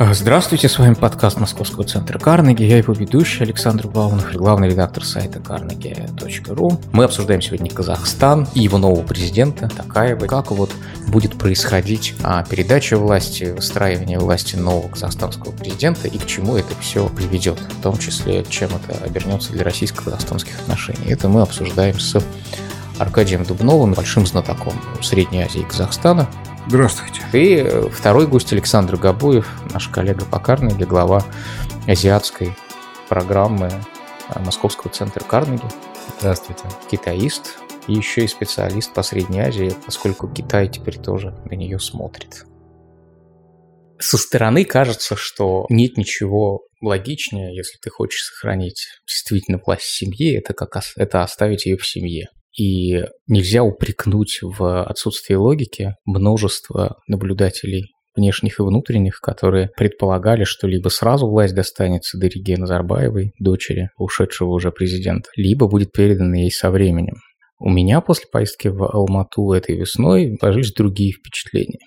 А, здравствуйте, с вами подкаст Московского центра Карнеги. Я его ведущий Александр Баунов, главный редактор сайта carnegie.ru. Мы обсуждаем сегодня Казахстан и его нового президента Такаева. Как вот будет происходить а, передача власти, выстраивание власти нового казахстанского президента и к чему это все приведет, в том числе, чем это обернется для российско-казахстанских отношений. Это мы обсуждаем с Аркадием Дубновым, большим знатоком Средней Азии и Казахстана. Здравствуйте. И э, второй гость Александр Габуев, наш коллега по Карнеги, глава азиатской программы э, Московского центра Карнеги. Здравствуйте. Китаист и еще и специалист по Средней Азии, поскольку Китай теперь тоже на нее смотрит. Со стороны кажется, что нет ничего логичнее, если ты хочешь сохранить действительно власть в семье, это как это оставить ее в семье. И нельзя упрекнуть в отсутствии логики множество наблюдателей внешних и внутренних, которые предполагали, что либо сразу власть достанется Дариге Назарбаевой, дочери ушедшего уже президента, либо будет передана ей со временем. У меня после поездки в Алмату этой весной сложились другие впечатления.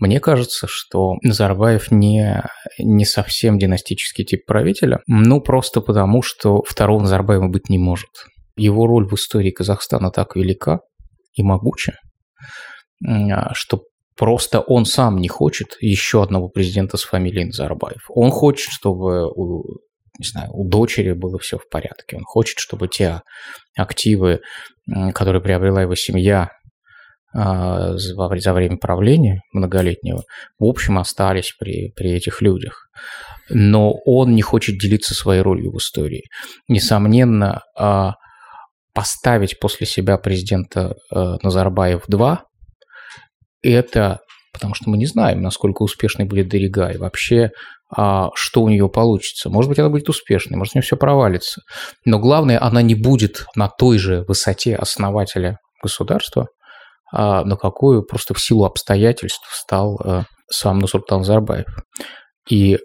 Мне кажется, что Назарбаев не, не совсем династический тип правителя, ну просто потому, что второго Назарбаева быть не может. Его роль в истории Казахстана так велика и могуча, а, что просто он сам не хочет еще одного президента с фамилией Назарбаев. Он хочет, чтобы у, не знаю, у дочери было все в порядке. Он хочет, чтобы те активы, которые приобрела его семья а, за время правления многолетнего, в общем, остались при, при этих людях. Но он не хочет делиться своей ролью в истории. Несомненно, а, поставить после себя президента э, Назарбаев-2, это потому что мы не знаем, насколько успешной будет Дорига и вообще, а, что у нее получится. Может быть, она будет успешной, может, у нее все провалится. Но главное, она не будет на той же высоте основателя государства, а, на какую просто в силу обстоятельств стал а, сам Нусултан Назарбаев. И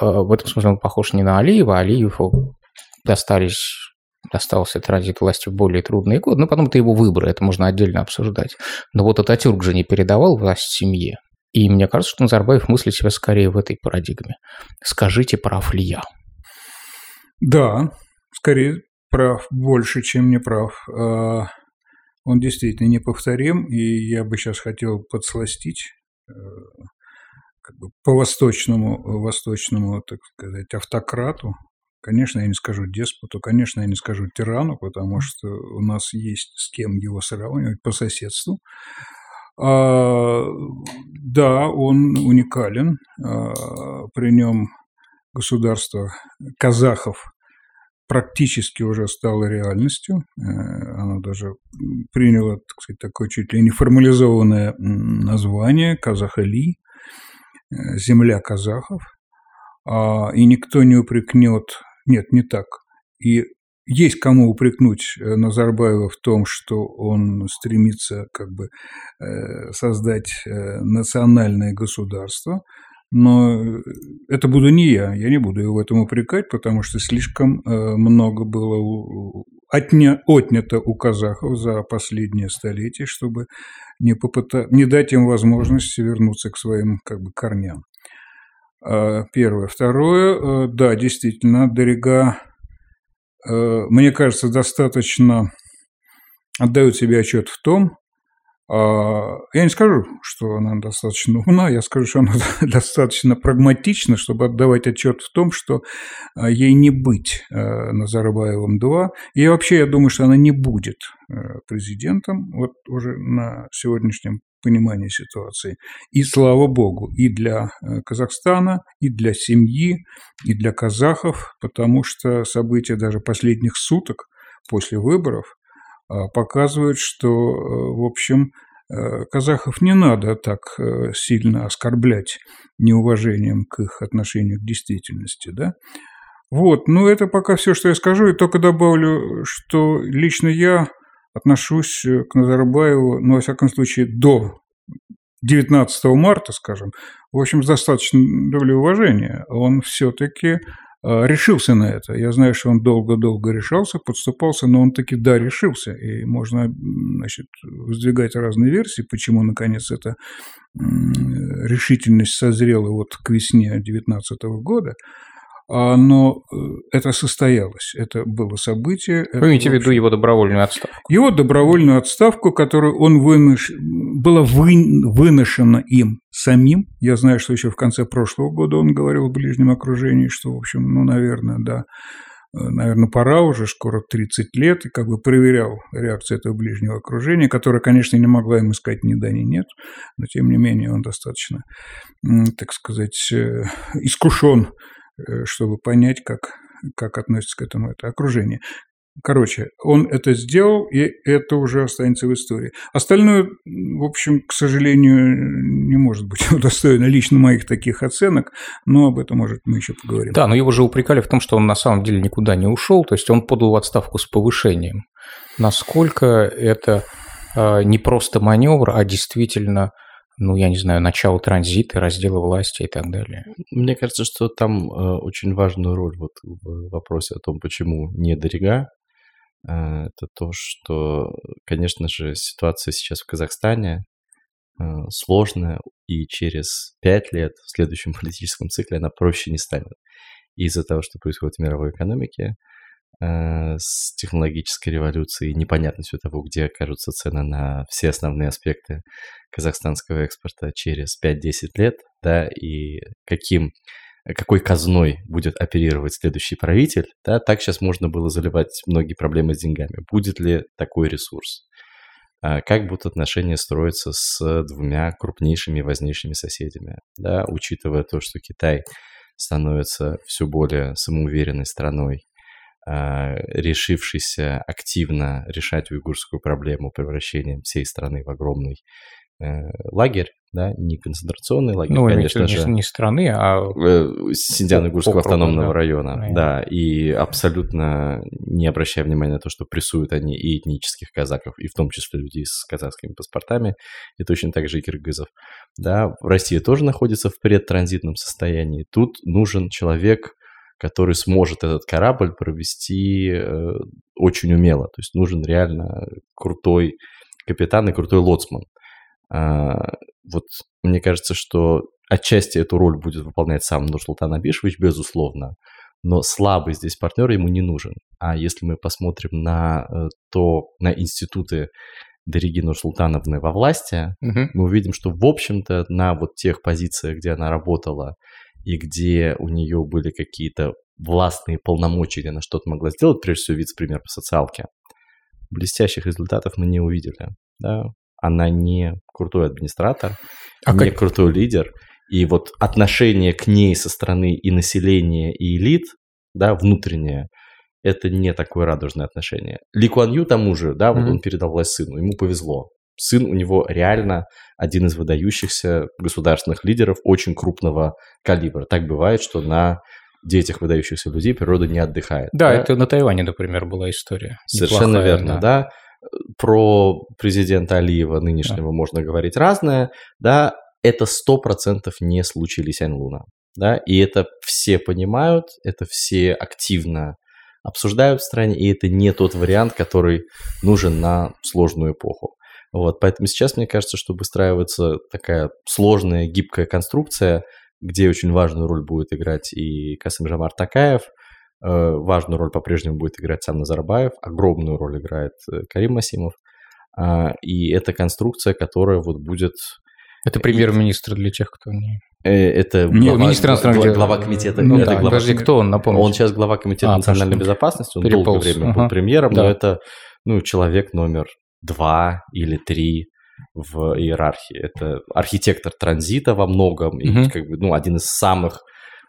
а, в этом смысле он похож не на Алиева, Алиеву достались остался транзит власти в более трудные годы, но потом это его выбор, это можно отдельно обсуждать. Но вот Ататюрк же не передавал власть семье. И мне кажется, что Назарбаев мыслит себя скорее в этой парадигме. Скажите, прав ли я? Да, скорее прав больше, чем не прав. А, он действительно неповторим, и я бы сейчас хотел подсластить э, как бы по восточному, восточному, так сказать, автократу, Конечно, я не скажу деспоту, конечно, я не скажу тирану, потому что у нас есть с кем его сравнивать по соседству. А, да, он уникален. А, при нем государство казахов практически уже стало реальностью. Э, оно даже приняло, так сказать, такое чуть ли не формализованное название Казахали, э, земля казахов. А, и никто не упрекнет нет, не так. И есть кому упрекнуть э, Назарбаева в том, что он стремится как бы э, создать э, национальное государство, но это буду не я, я не буду его в этом упрекать, потому что слишком много было отня, отнято у казахов за последние столетия, чтобы не, попытать, не дать им возможность вернуться к своим как бы, корням. А, первое. Второе, э, да, действительно, Дорига, э, мне кажется, достаточно отдают себе отчет в том, я не скажу, что она достаточно умна, я скажу, что она достаточно прагматична, чтобы отдавать отчет в том, что а, ей не быть э, Назарбаевым-2. И вообще, я думаю, что она не будет президентом, вот уже на сегодняшнем понимание ситуации. И слава богу, и для э, Казахстана, и для семьи, и для казахов, потому что события даже последних суток после выборов а, показывают, что, э, в общем, э, казахов не надо так сильно оскорблять неуважением к их отношению к действительности, да. Вот, ну это пока все, что я скажу, и только добавлю, что лично я отношусь э, к Назарбаеву, ну, во всяком случае, до 19 марта, скажем, в общем, с достаточно доли уважения. Он все-таки а, решился на это. Я знаю, что он долго-долго решался, подступался, но он таки, да, решился. И можно, значит, выдвигать разные версии, почему, наконец, эта решительность созрела вот к весне 2019 года. А, но э, это состоялось, это было событие. Вы имеете в виду его добровольную отставку? Его добровольную отставку, которую он вынош... была вы... выношена им самим. Я знаю, что еще в конце прошлого года он говорил в ближнем окружении, что, в общем, ну, наверное, да, э, наверное, пора уже, скоро 30 лет, и как бы проверял реакцию этого ближнего окружения, которое, конечно, не могла ему сказать ни да, ни нет, но, тем не менее, он достаточно, так сказать, э, искушен чтобы понять, как, как относится к этому это окружение. Короче, он это сделал, и это уже останется в истории. Остальное, в общем, к сожалению, не может быть удостоено лично моих таких оценок, но об этом, может, мы еще поговорим. Да, но его же упрекали в том, что он на самом деле никуда не ушел, то есть он подал в отставку с повышением. Насколько это э, не просто маневр, а действительно ну, я не знаю, начало транзита, раздела власти и так далее. Мне кажется, что там э, очень важную роль вот в вопросе о том, почему не Дорига, э, это то, что, конечно же, ситуация сейчас в Казахстане э, сложная, и через пять лет в следующем политическом цикле она проще не станет. Из-за того, что происходит в мировой экономике, с технологической революцией, непонятностью того, где окажутся цены на все основные аспекты казахстанского экспорта через 5-10 лет, да, и каким какой казной будет оперировать следующий правитель, да, так сейчас можно было заливать многие проблемы с деньгами. Будет ли такой ресурс? А как будут отношения строиться с двумя крупнейшими, важнейшими соседями, да, учитывая то, что Китай становится все более самоуверенной страной, решившийся активно решать уйгурскую проблему превращением всей страны в огромный э, лагерь, да, не концентрационный лагерь, ну, конечно же. Не, страны, а... Э, Синьцзян-Уйгурского автономного да. района, да. да, и абсолютно не обращая внимания на то, что прессуют они и этнических казаков, и в том числе людей с казахскими паспортами, и точно так же и киргизов. Да, в России тоже находится в предтранзитном состоянии. Тут нужен человек, который сможет этот корабль провести э, очень умело. То есть нужен реально крутой капитан и крутой лоцман. А, вот мне кажется, что отчасти эту роль будет выполнять сам Нурсултан Абишевич, безусловно, но слабый здесь партнер ему не нужен. А если мы посмотрим на э, то, на институты Дариги Нурсултановны во власти, угу. мы увидим, что, в общем-то, на вот тех позициях, где она работала, и где у нее были какие-то властные полномочия, где она что-то могла сделать, прежде всего вице-премьер по социалке, блестящих результатов мы не увидели. Да? Она не крутой администратор, а не как... крутой лидер. И вот отношение к ней со стороны и населения, и элит, да, внутреннее, это не такое радужное отношение. Ли Куан Ю тому же, да, вот mm-hmm. он передал власть сыну, ему повезло сын у него реально один из выдающихся государственных лидеров очень крупного калибра. Так бывает, что на детях выдающихся людей природа не отдыхает. Да, да? это на Тайване, например, была история. Совершенно Неплохая, верно, да. да. Про президента Алиева нынешнего да. можно говорить разное, да, это сто процентов не случай Ли Луна, да, и это все понимают, это все активно обсуждают в стране, и это не тот вариант, который нужен на сложную эпоху. Вот, поэтому сейчас, мне кажется, что выстраивается такая сложная, гибкая конструкция, где очень важную роль будет играть и Касым Жамар Такаев, э, важную роль по-прежнему будет играть сам Назарбаев, огромную роль играет э, Карим Масимов, э, и это конструкция, которая вот будет... Это премьер-министр для тех, кто не... Э, это глава, министр иностранных дел. Глава комитета. Ну, это да, глава, подожди, кто он, напомню? Он сейчас глава комитета а, национальной безопасности, он переполз. долгое время ага. был премьером, да. но это ну, человек номер два или три в иерархии. Это архитектор транзита во многом, mm-hmm. и как бы, ну, один из самых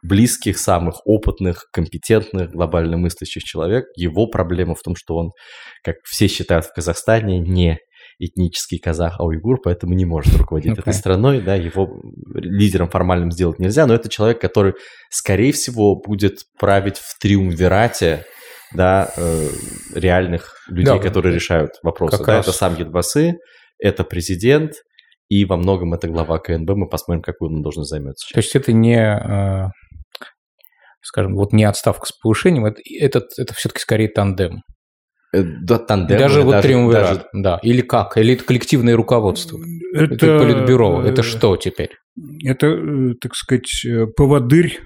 близких, самых опытных, компетентных, глобально мыслящих человек. Его проблема в том, что он, как все считают в Казахстане, не этнический казах, а уйгур, поэтому не может руководить okay. этой страной, да, его лидером формальным сделать нельзя, но это человек, который, скорее всего, будет править в триумвирате да, э, реальных людей, да, которые решают вопросы. Да, это сам Едбасы, это президент, и во многом это глава КНБ. Мы посмотрим, какую он должность займет сейчас. То есть это не... Э, скажем, вот не отставка с повышением, это, это, это все-таки скорее тандем. Э, да, тандем. Даже вот даже, триумвират, даже... да. Или как? Или это коллективное руководство? Это, это политбюро. Это что теперь? Это, так сказать, поводырь,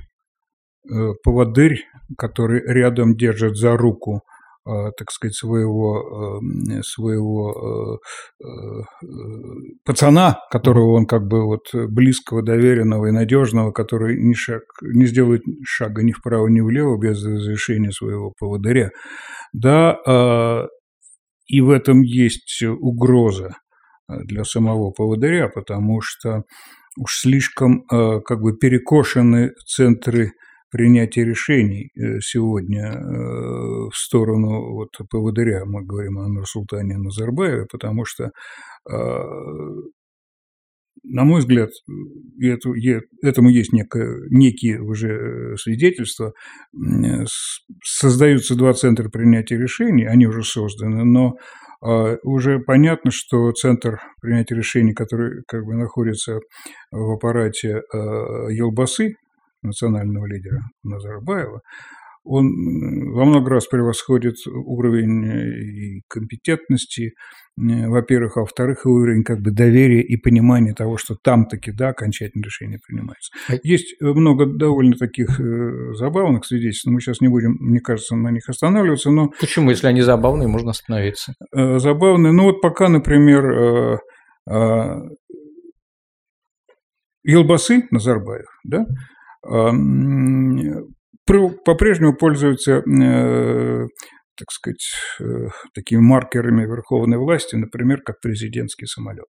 поводырь, который рядом держит за руку так сказать, своего, своего пацана, которого он как бы вот близкого, доверенного и надежного, который ни, шаг, не сделает шага ни вправо, ни влево без разрешения своего поводыря. Да, и в этом есть угроза для самого поводыря, потому что уж слишком как бы перекошены центры принятия решений э, сегодня э, в сторону вот поводыря, мы говорим о Нурсултане Назарбаеве, потому что а, на мой взгляд, это, этому есть некое, некие уже э, свидетельства. Создаются два центра принятия решений, они уже созданы, но уже понятно, что центр принятия решений, который как бы находится в аппарате Елбасы, национального лидера Назарбаева, он во много раз превосходит уровень э, и компетентности, э, во-первых, а во-вторых, уровень как бы доверия и понимания того, что там таки, да, окончательное решение принимается. А Есть э, много довольно таких забавных свидетельств, мы сейчас не будем, мне кажется, на них останавливаться, но... Почему, если они забавные, можно остановиться? Забавные, ну вот пока, например, Елбасы Назарбаев, да, по-прежнему пользуются, э, так сказать, э, такими маркерами верховной власти, например, как президентский самолет.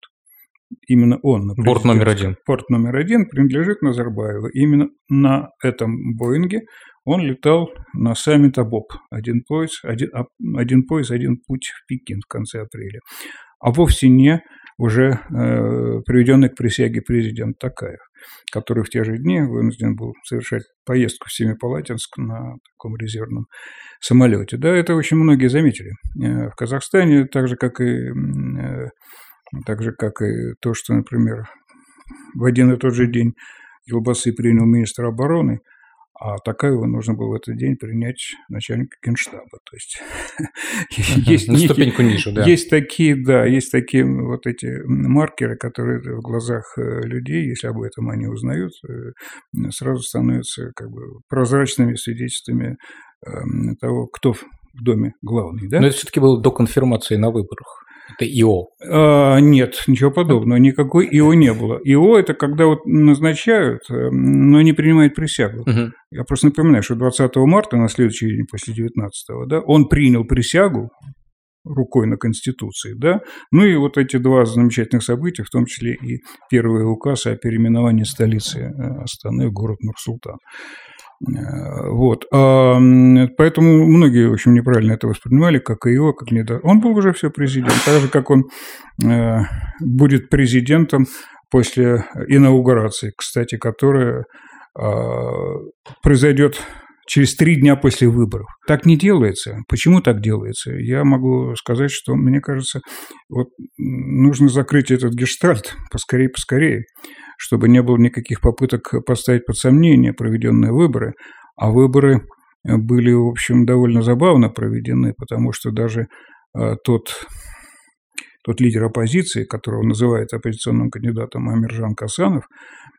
Именно он. Борт номер один. Порт номер один принадлежит Назарбаеву. Именно на этом Боинге он летал на саммит АБОП. Один пояс, один, один пояс, один путь в Пекин в конце апреля. А вовсе не уже э, приведенный к присяге президент Такаев который в те же дни вынужден был совершать поездку в Семипалатинск на таком резервном самолете. Да, это очень многие заметили. Э, в Казахстане, так же, как и, э, так же, как и то, что, например, в один и тот же день Елбасы принял министр обороны – а Такаева нужно было в этот день принять начальника генштаба. То есть есть ступеньку ниже, да. Есть такие, да, есть такие вот эти маркеры, которые в глазах э, людей, если об этом они узнают, э, сразу становятся как бы прозрачными свидетельствами эм, того, кто в доме главный, да? Но это все-таки было до конфирмации на выборах. Это ИО? А, нет, ничего подобного. Никакой ИО не было. ИО – это когда вот назначают, э, но не принимают присягу. Угу. Я просто напоминаю, что 20 марта, на следующий день после 19 да, он принял присягу рукой на Конституции, да, ну и вот эти два замечательных события, в том числе и первый указ о переименовании столицы э, Астаны в город Нур-Султан. Э, вот. Поэтому многие, в общем, неправильно это воспринимали, как и его, как не Он был уже все президент, так же, как он э, будет президентом после инаугурации, кстати, которая а, произойдет через три дня после выборов. Так не делается. Почему так делается? Я могу сказать, что, мне кажется, вот нужно закрыть этот гештальт поскорее-поскорее чтобы не было никаких попыток поставить под сомнение проведенные выборы. А выборы были, в общем, довольно забавно проведены, потому что даже э, тот, тот лидер оппозиции, которого называют оппозиционным кандидатом Амиржан Касанов,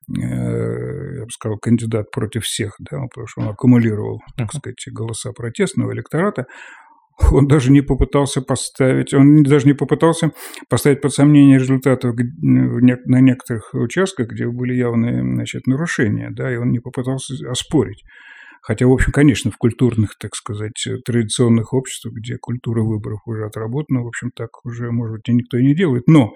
э, я бы сказал, кандидат против всех, да, потому что он аккумулировал, так сказать, голоса протестного электората, он даже не попытался поставить, он даже не попытался поставить под сомнение результаты на некоторых участках, где были явные значит, нарушения, да, и он не попытался оспорить. Хотя, в общем, конечно, в культурных, так сказать, традиционных обществах, где культура выборов уже отработана, в общем, так уже, может быть, и никто и не делает. Но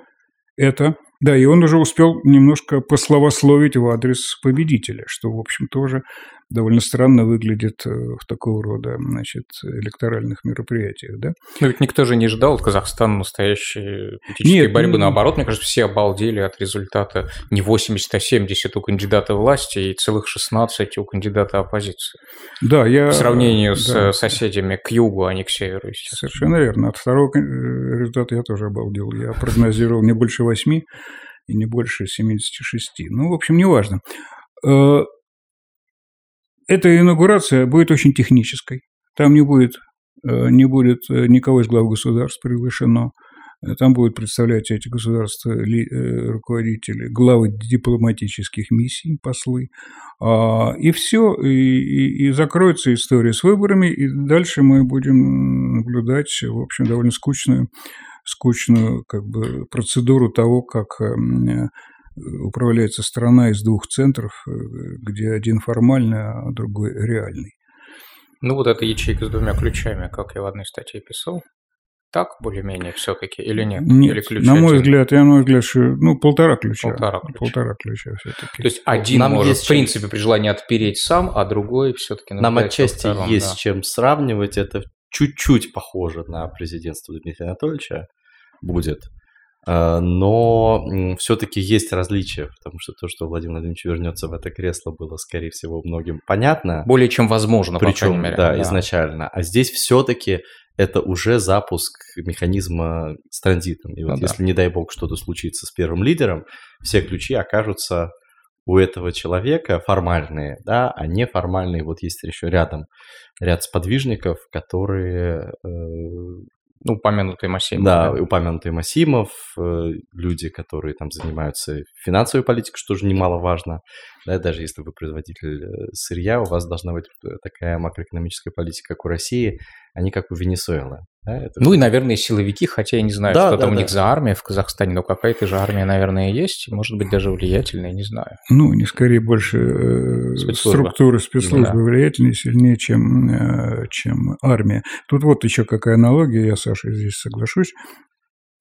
это да, и он уже успел немножко пословословить в адрес победителя, что, в общем, тоже довольно странно выглядит э, в такого рода, значит, электоральных мероприятиях, да? Но ведь никто же не ждал от Казахстана настоящей политической Нет, борьбы. Ну... Наоборот, мне кажется, все обалдели от результата не 80, а 70 у кандидата власти и целых 16 у кандидата оппозиции. Да, я... В сравнении с да. соседями к югу, а не к северу. Совершенно верно. От второго э, результата я тоже обалдел. Я прогнозировал не больше 8, и не больше 76. Ну, в общем, неважно. Э, эта инаугурация будет очень технической. Там не будет, не будет никого из глав государств приглашено. Там будут представлять эти государства руководители, главы дипломатических миссий, послы. А, и все, и, и, и закроется история с выборами, и дальше мы будем наблюдать, в общем, довольно скучную, скучную как бы, процедуру того, как эм, управляется страна из двух центров, э, где один формальный, а другой реальный. Ну вот эта ячейка с двумя ключами, как я в одной статье писал, так более-менее все-таки или нет? Нет, или ключ на мой один? взгляд, я на мой взгляд, что, ну, полтора ключа. Полтора ключа. Полтора ключа все-таки. То есть один Нам может, есть в принципе, при желании отпереть сам, а другой все-таки Нам отчасти втором, есть да. чем сравнивать. Это чуть-чуть похоже на президентство Дмитрия Анатольевича будет. А, но все-таки есть различия, потому что то, что Владимир Владимирович вернется в это кресло, было, скорее всего, многим понятно. Более чем возможно, Причем, мере. Да, да, изначально. А здесь все-таки это уже запуск механизма с транзитом. И вот ну, если, да. не дай бог, что-то случится с первым лидером, все ключи окажутся у этого человека формальные, да, а неформальные вот есть еще рядом ряд сподвижников, которые э, упомянутый Масимов. Да, да, упомянутый Масимов, э, люди, которые там занимаются финансовой политикой, что же немаловажно. Да, даже если вы производитель э, сырья, у вас должна быть э, такая макроэкономическая политика, как у России, а не как у Венесуэлы. Да, это ну и, наверное, силовики, хотя я не знаю, да, что да, там да. у них за армия в Казахстане, но какая-то же армия, наверное, есть, может быть, даже влиятельная, не знаю. Ну, не скорее больше э, структуры спецслужбы да. влиятельнее, сильнее, чем, чем армия. Тут вот еще какая аналогия, я, Саша, здесь соглашусь.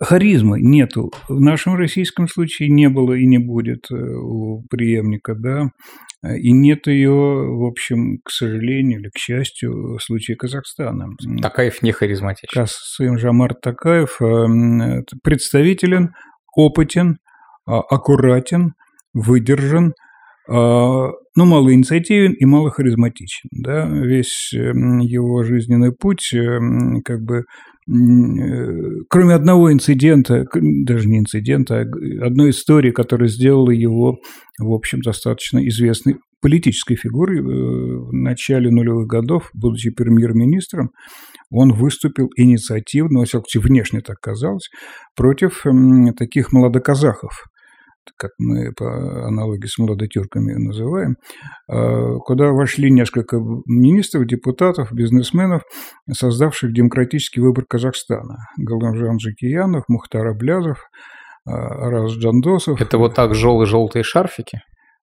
Харизмы нету. В нашем российском случае не было и не будет э, у преемника, да, и нет ее, в общем, к сожалению или к счастью, в случае Казахстана. Такаев не харизматичен. Касым Жамар Такаев э, представителен, опытен, а, аккуратен, выдержан, а, ну, мало инициативен и мало харизматичен. Да? Весь эм, его жизненный путь как бы Э, кроме одного инцидента, даже не инцидента, а одной истории, которая сделала его, в общем, достаточно известной политической фигурой э, в начале нулевых годов, будучи премьер-министром, он выступил инициативно, во всяком случае, внешне так казалось, против таких молодоказахов – как мы по аналогии с молодотюрками называем, а, куда вошли несколько министров, депутатов, бизнесменов, создавших демократический выбор Казахстана. Галамжан Джекиянов, Мухтар Аблязов, а, Раз Джандосов. Это вот так желтые шарфики?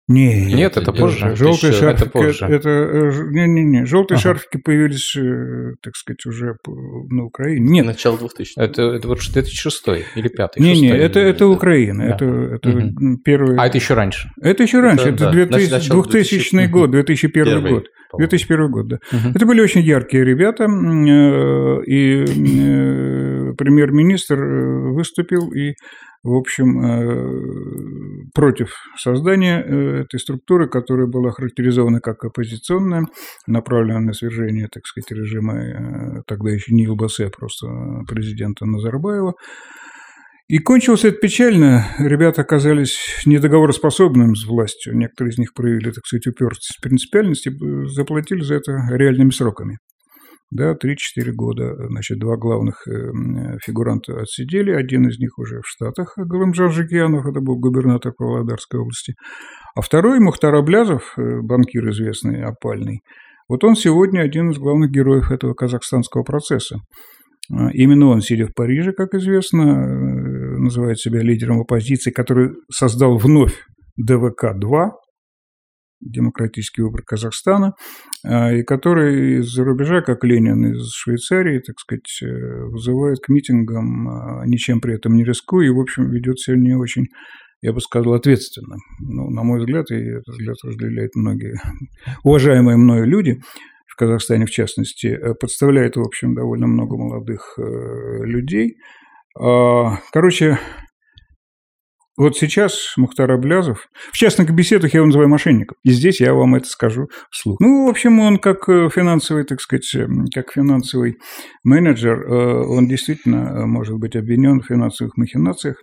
Не, нет, нет, это позже. Желтые еще, шарфики, это, позже. это э, не, не, не, желтые ага. шарфики появились, э, так сказать, уже на Украине. Нет, начало 2000. Это, это вот 2006 или 5 Не, не, это это Украина, да. это это угу. первый. А это еще раньше. Это еще раньше, это, это да. 2000, 2000 год, 2001 Первый, год. 2001 год, да. Угу. Это были очень яркие ребята, э, и премьер-министр выступил и в общем, против создания э, этой структуры, которая была характеризована как оппозиционная, направленная на свержение, так сказать, режима э, тогда еще не ЛБС, а просто президента Назарбаева. И кончилось это печально. Ребята оказались недоговороспособными с властью. Некоторые из них проявили, так сказать, упертость, принципиальность и заплатили за это реальными сроками да, 3-4 года. Значит, два главных э, фигуранта отсидели, один из них уже в Штатах, Галымжан Жикьянов, это был губернатор Павлодарской области, а второй, Мухтар Аблязов, э, банкир известный, опальный, вот он сегодня один из главных героев этого казахстанского процесса. А, именно он, сидя в Париже, как известно, э, называет себя лидером оппозиции, который создал вновь ДВК-2, демократический выбор Казахстана, а, и который из-за рубежа, как Ленин из Швейцарии, так сказать, э, вызывает к митингам, а, ничем при этом не рискуя, и, в общем, ведет себя не очень я бы сказал, ответственно. Ну, на мой взгляд, и этот взгляд разделяют многие уважаемые мною люди, в Казахстане в частности, э, подставляет, в общем, довольно много молодых э, людей. А, короче, вот сейчас Мухтар Аблязов, в частных беседах я его называю мошенником, и здесь я вам это скажу вслух. Ну, в общем, он как э, финансовый, так сказать, э, как финансовый менеджер, э, он действительно может быть обвинен в финансовых махинациях.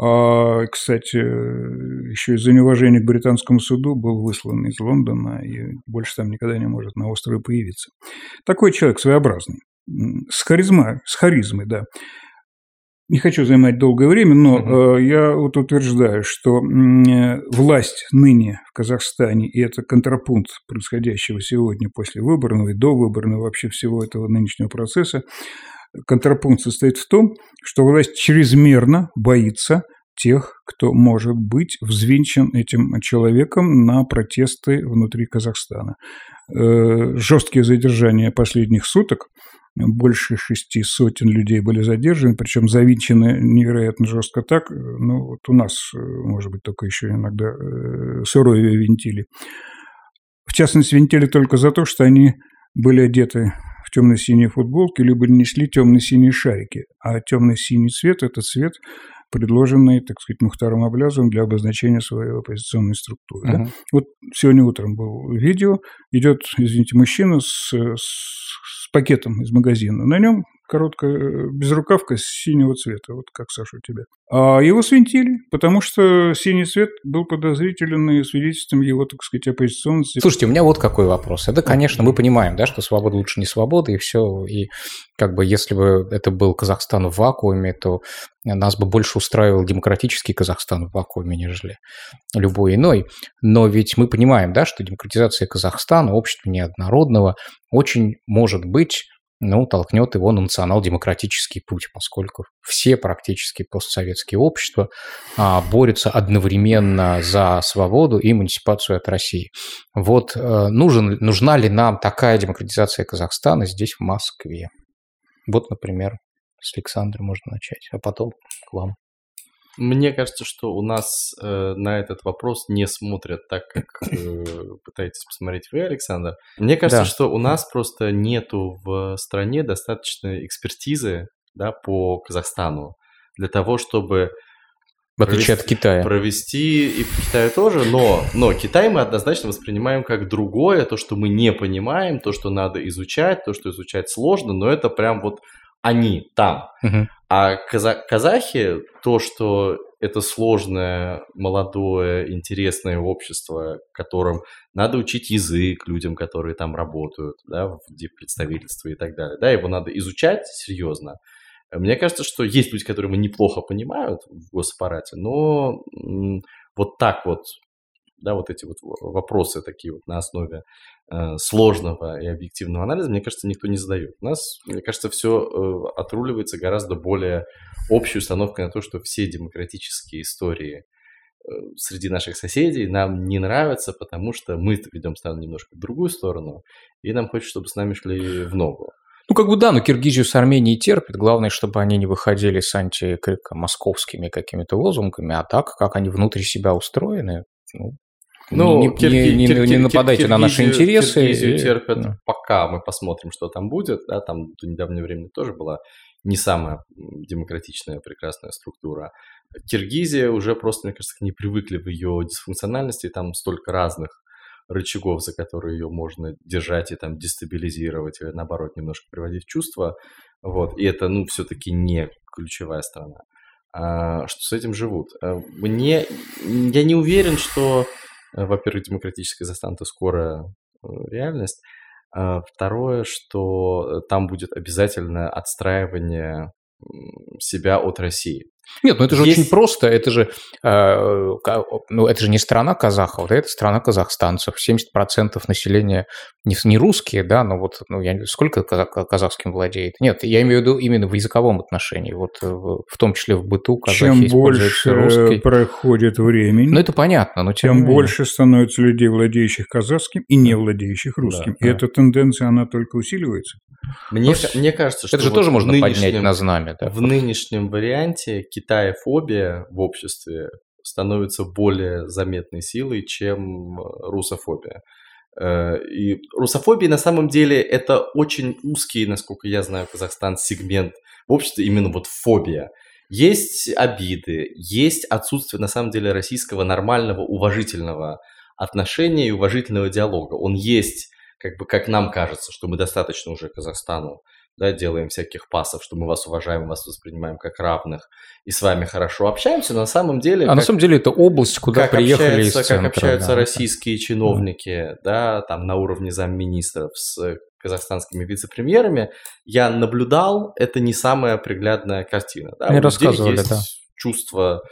А, кстати, еще из-за неуважения к британскому суду был выслан из Лондона и больше там никогда не может на острове появиться. Такой человек своеобразный. С харизмой, с харизмой, да. Не хочу занимать долгое время, но угу. я вот утверждаю, что э, власть ныне в Казахстане, и это контрапункт происходящего сегодня после выборного и до выборного вообще всего этого нынешнего процесса, контрапункт состоит в том, что власть чрезмерно боится тех, кто может быть взвинчен этим человеком на протесты внутри Казахстана. Э, жесткие задержания последних суток – больше шести сотен людей были задержаны, причем завинчены невероятно жестко так, ну вот у нас, э, может быть, только еще иногда э, суровее винтили. В частности, винтили только за то, что они были одеты в темно-синие футболки, либо несли темно-синие шарики. А темно-синий цвет – это цвет, предложенный, так сказать, Мухтаром Аблязовым для обозначения своей оппозиционной структуры. Uh-huh. Да? Вот сегодня утром было видео, идет, извините, мужчина с, с пакетом из магазина. На нем короткая э, безрукавка синего цвета, вот как, Саша, у тебя. А его свинтили, потому что синий цвет был подозрителен и свидетельством его, так сказать, оппозиционности. Слушайте, у меня вот какой вопрос. Это, конечно, мы понимаем, да, что свобода лучше не свобода, и все. И как бы если бы это был Казахстан в вакууме, то нас бы больше устраивал демократический Казахстан в вакууме, нежели любой иной. Но ведь мы понимаем, да, что демократизация Казахстана, общества неоднородного, очень может быть ну, толкнет его на национал-демократический путь, поскольку все практически постсоветские общества а, борются одновременно за свободу и эмансипацию от России. Вот а, нужен, нужна ли нам такая демократизация Казахстана здесь, в Москве? Вот, например, с Александра можно начать, а потом к вам. Мне кажется, что у нас э, на этот вопрос не смотрят так, как э, пытаетесь посмотреть вы, Александр. Мне кажется, да. что у нас просто нету в стране достаточной экспертизы да, по Казахстану для того, чтобы в отличие провести, от Китая. Провести и по Китаю тоже, но, но Китай мы однозначно воспринимаем как другое, то, что мы не понимаем, то, что надо изучать, то, что изучать сложно, но это прям вот они там. Угу. А каза- казахи, то, что это сложное, молодое, интересное общество, которым надо учить язык людям, которые там работают, да, в представительстве и так далее, да, его надо изучать серьезно. Мне кажется, что есть люди, которые неплохо понимают в госаппарате, но вот так вот да, вот эти вот вопросы такие вот на основе э, сложного и объективного анализа, мне кажется, никто не задает. У нас, мне кажется, все э, отруливается гораздо более общей установкой на то, что все демократические истории э, среди наших соседей нам не нравятся, потому что мы ведем страну немножко в другую сторону, и нам хочется, чтобы с нами шли в ногу. Ну, как бы да, но Киргизию с Арменией терпит. Главное, чтобы они не выходили с антимосковскими какими-то лозунгами, а так, как они внутри себя устроены, ну, ну, не, Кирги, не, не, не нападайте на наши интересы. Киргизию терпят, ну. пока мы посмотрим, что там будет. Да, там до недавнего времени тоже была не самая демократичная, прекрасная структура. Киргизия уже просто, мне кажется, не привыкли в ее дисфункциональности, там столько разных рычагов, за которые ее можно держать и там дестабилизировать, или наоборот немножко приводить в чувство. Вот. И это, ну, все-таки не ключевая страна. А, что с этим живут. А, мне, я не уверен, что во-первых, демократический Казахстан – это скоро э, реальность. А второе, что э, там будет обязательное отстраивание себя от России. Нет, ну это же Есть... очень просто. Это же, э, ну, это же не страна казахов, да, это страна казахстанцев. 70% населения не, не русские, да, но вот ну, я, сколько казахским владеет? Нет, я имею в виду именно в языковом отношении, вот в, в том числе в быту казахи Чем больше русский. проходит времени, ну это понятно, но тем, тем больше становится людей, владеющих казахским и не владеющих русским. Да, и да. эта тенденция, она только усиливается. Мне, мне кажется, что это же вот тоже можно поднять на знамя. Да, в нынешнем варианте китаефобия в обществе становится более заметной силой, чем русофобия. Э, и русофобия на самом деле это очень узкий, насколько я знаю, Казахстан сегмент в обществе, именно вот фобия. Есть обиды, есть отсутствие на самом деле российского нормального, уважительного отношения и уважительного диалога. Он есть как бы как нам кажется, что мы достаточно уже Казахстану да, делаем всяких пасов, что мы вас уважаем, вас воспринимаем как равных, и с вами хорошо общаемся, но на самом деле... А как, на самом деле это область, куда как приехали общаются, из центра, Как общаются да, российские да. чиновники, да, там на уровне замминистров с казахстанскими вице-премьерами, я наблюдал, это не самая приглядная картина. Да? Мне рассказывали, есть да. чувство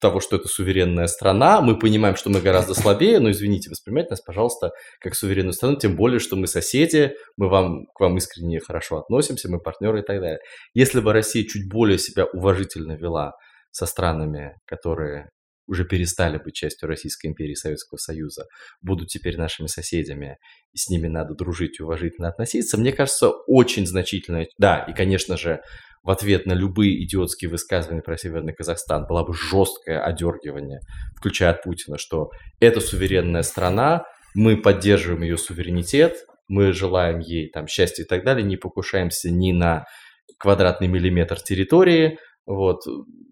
того, что это суверенная страна, мы понимаем, что мы гораздо слабее, но извините, воспринимайте нас, пожалуйста, как суверенную страну, тем более, что мы соседи, мы вам, к вам искренне хорошо относимся, мы партнеры и так далее. Если бы Россия чуть более себя уважительно вела со странами, которые уже перестали быть частью Российской империи Советского Союза, будут теперь нашими соседями, и с ними надо дружить и уважительно относиться, мне кажется, очень значительно, да, и, конечно же, в ответ на любые идиотские высказывания про Северный Казахстан было бы жесткое одергивание, включая от Путина, что это суверенная страна, мы поддерживаем ее суверенитет, мы желаем ей там счастья и так далее, не покушаемся ни на квадратный миллиметр территории, вот,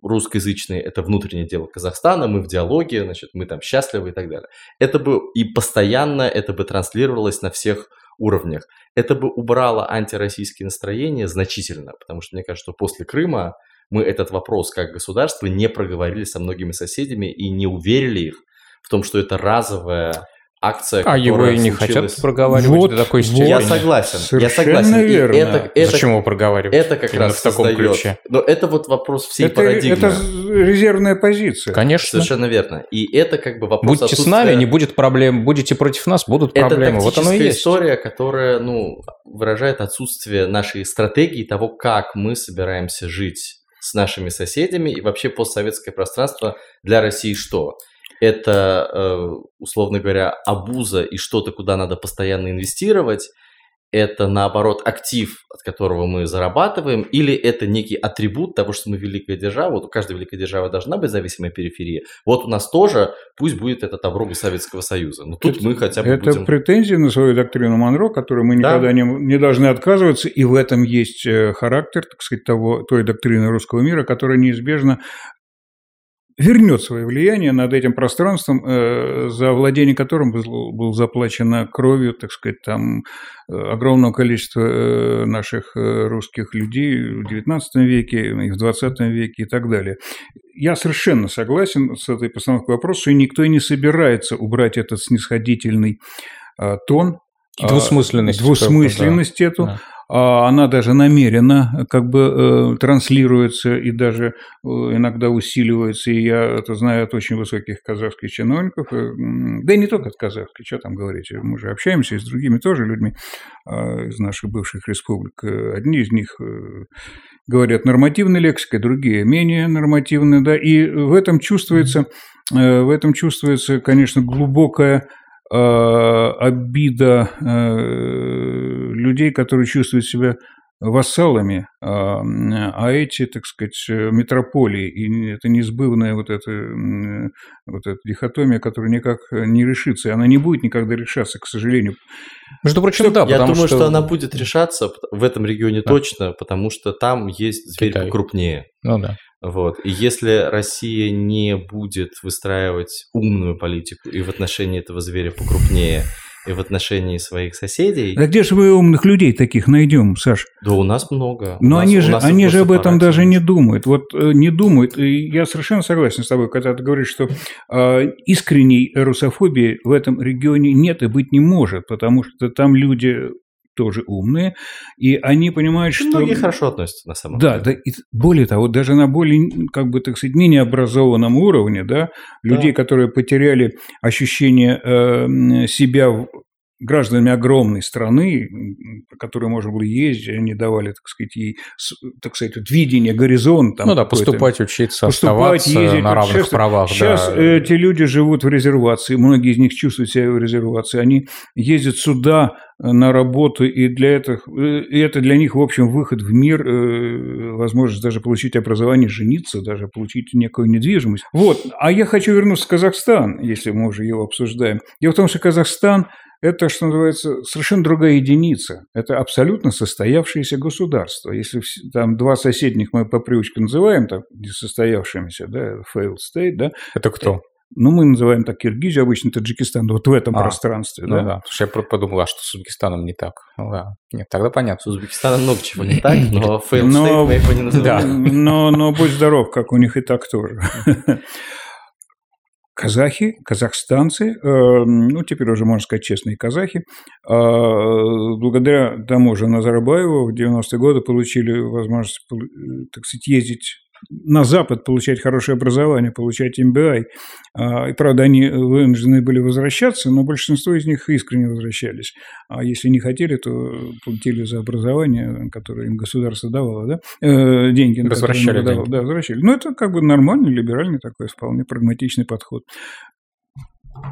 русскоязычные – это внутреннее дело Казахстана, мы в диалоге, значит, мы там счастливы и так далее. Это бы и постоянно это бы транслировалось на всех уровнях. Это бы убрало антироссийские настроения значительно, потому что мне кажется, что после Крыма мы этот вопрос как государство не проговорили со многими соседями и не уверили их в том, что это разовая акция, А его и не случилась... хотят проговаривать Вот, до такой вот. степени. Я согласен, я Совершенно согласен. И верно. это, это, Зачем его проговаривать? это как Именно раз в таком создает. ключе. Но это вот вопрос всей Это, парадигмы. это резервная позиция. Конечно. Совершенно верно. И это как бы вопрос Будьте с отсутствия- нами, не будет проблем. Будете против нас, будут Это проблемы. Вот оно и тактическая есть. история, которая, ну, выражает отсутствие нашей стратегии того, как мы собираемся жить с нашими соседями и вообще постсоветское пространство для России что? Это, э, условно говоря, абуза и что-то, куда надо постоянно инвестировать, это, наоборот, актив, от которого мы зарабатываем, или это некий атрибут того, что мы великая держава. Вот у каждой великой державы должна быть зависимая периферия. Вот у нас тоже, пусть будет это тавро Советского Союза. Но тут Это- мы хотя бы Это будем... претензии на свою доктрину Монро, которой мы Да. никогда не, не должны отказываться, и в этом есть э, характер, так сказать, того, той доктрины русского мира, которая неизбежно вернет свое влияние над этим пространством, э, за владение которым был, был заплачено кровью, так сказать, там э, огромного количества э, наших э, русских людей в XIX веке, и в XX веке и так далее. Я совершенно согласен с этой постановкой вопроса, и никто и не собирается убрать этот снисходительный тон, Двусмысленность. двусмысленность эту. Да. А Она даже намеренно как бы э, транслируется и даже э, иногда усиливается. И я это знаю от очень высоких казахских чиновников. э, Да и не только от казахских, что там говорить. Мы же общаемся и с другими тоже людьми э, из наших бывших республик. Э, Одни из них э, говорят нормативной лексикой, другие менее нормативной. Да? И в этом чувствуется, э, в этом чувствуется, конечно, глубокая э, обида э, людей, которые чувствуют себя вассалами, а, а эти, так сказать, метрополии. И это неизбывная вот эта, вот эта дихотомия, которая никак не решится. И она не будет никогда решаться, к сожалению. Между прочим, да, Я потому думаю, что... что... она будет решаться в этом регионе Да. точно, потому что там есть зверь Китай. покрупнее. Ну да. Вот. И если Россия не будет выстраивать умную политику и в отношении этого зверя покрупнее, и в отношении своих соседей, Да где же мы умных людей таких найдем, Саш? да у нас много. Но нас- они же, они же об этом госсаппарате даже не думают. Вот э, не думают. И я совершенно согласен с тобой, когда ты говоришь, что э, искренней русофобии в этом регионе нет и быть не может, потому что там люди тоже умные, и они понимают, что... Многие хорошо относятся на самом Да, да, деле. и более того, даже на более, как бы, так сказать, менее образованном уровне, да, людей, которые потеряли ощущение э, себя гражданами огромной страны, по которой можно было ездить, они давали, так сказать, ей, так сказать, вот видение горизонта. ну да, поступать, учиться, оставаться на равных Сейчас, правах. сейчас да. эти люди живут в резервации, многие из них чувствуют себя в резервации, они ездят сюда э, на работу, и, для этого, э, и это для них, в общем, выход в мир, э, возможность даже получить образование, жениться, даже получить некую недвижимость. Вот, а я хочу вернуться в Казахстан, если мы уже его обсуждаем. Дело в том, что Казахстан это, что называется, совершенно другая единица. Это абсолютно состоявшееся государство. Если там два соседних мы по привычке называем там несостоявшимися, да, failed state, да, Это кто? ну, мы называем так Киргизию, обычно Таджикистан, вот в этом А, пространстве, Ну да. да. Потому что я подумал, а что с Узбекистаном не так? Ну да. Нет, тогда понятно. С Узбекистаном много чего не так, но fail Но- state мы его не называем. Да. Но, но будь здоров, как у них и так тоже. Казахи, казахстанцы, э, ну, теперь уже, можно сказать, честные казахи, э, благодаря тому же Назарбаеву в 90-е годы получили возможность, э, так сказать, ездить на Запад, получать хорошее образование, получать MBA. А, И, правда, они вынуждены были возвращаться, но большинство из них искренне возвращались. А если не хотели, то платили за образование, которое им государство давало, да? Э, деньги. Возвращали давало. деньги. Да, возвращали. Ну, это как бы нормальный, либеральный такой вполне прагматичный подход.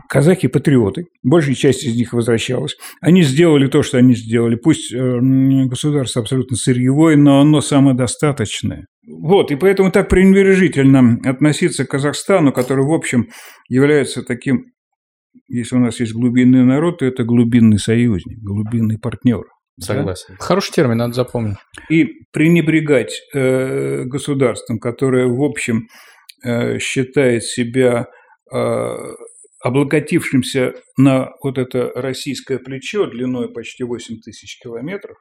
Казахи – патриоты, большая часть из них возвращалась. Они сделали то, что они сделали. Пусть э, государство абсолютно сырьевое, но оно самодостаточное. Вот, и поэтому так пренебрежительно относиться к Казахстану, который, в общем, является таким, если у нас есть глубинный народ, то это глубинный союзник, глубинный партнер. да? Согласен. Хороший термин, надо запомнить. и пренебрегать э, государством, которое, в общем, э, считает себя э, облокотившимся на вот это российское плечо длиной почти 8 тысяч километров,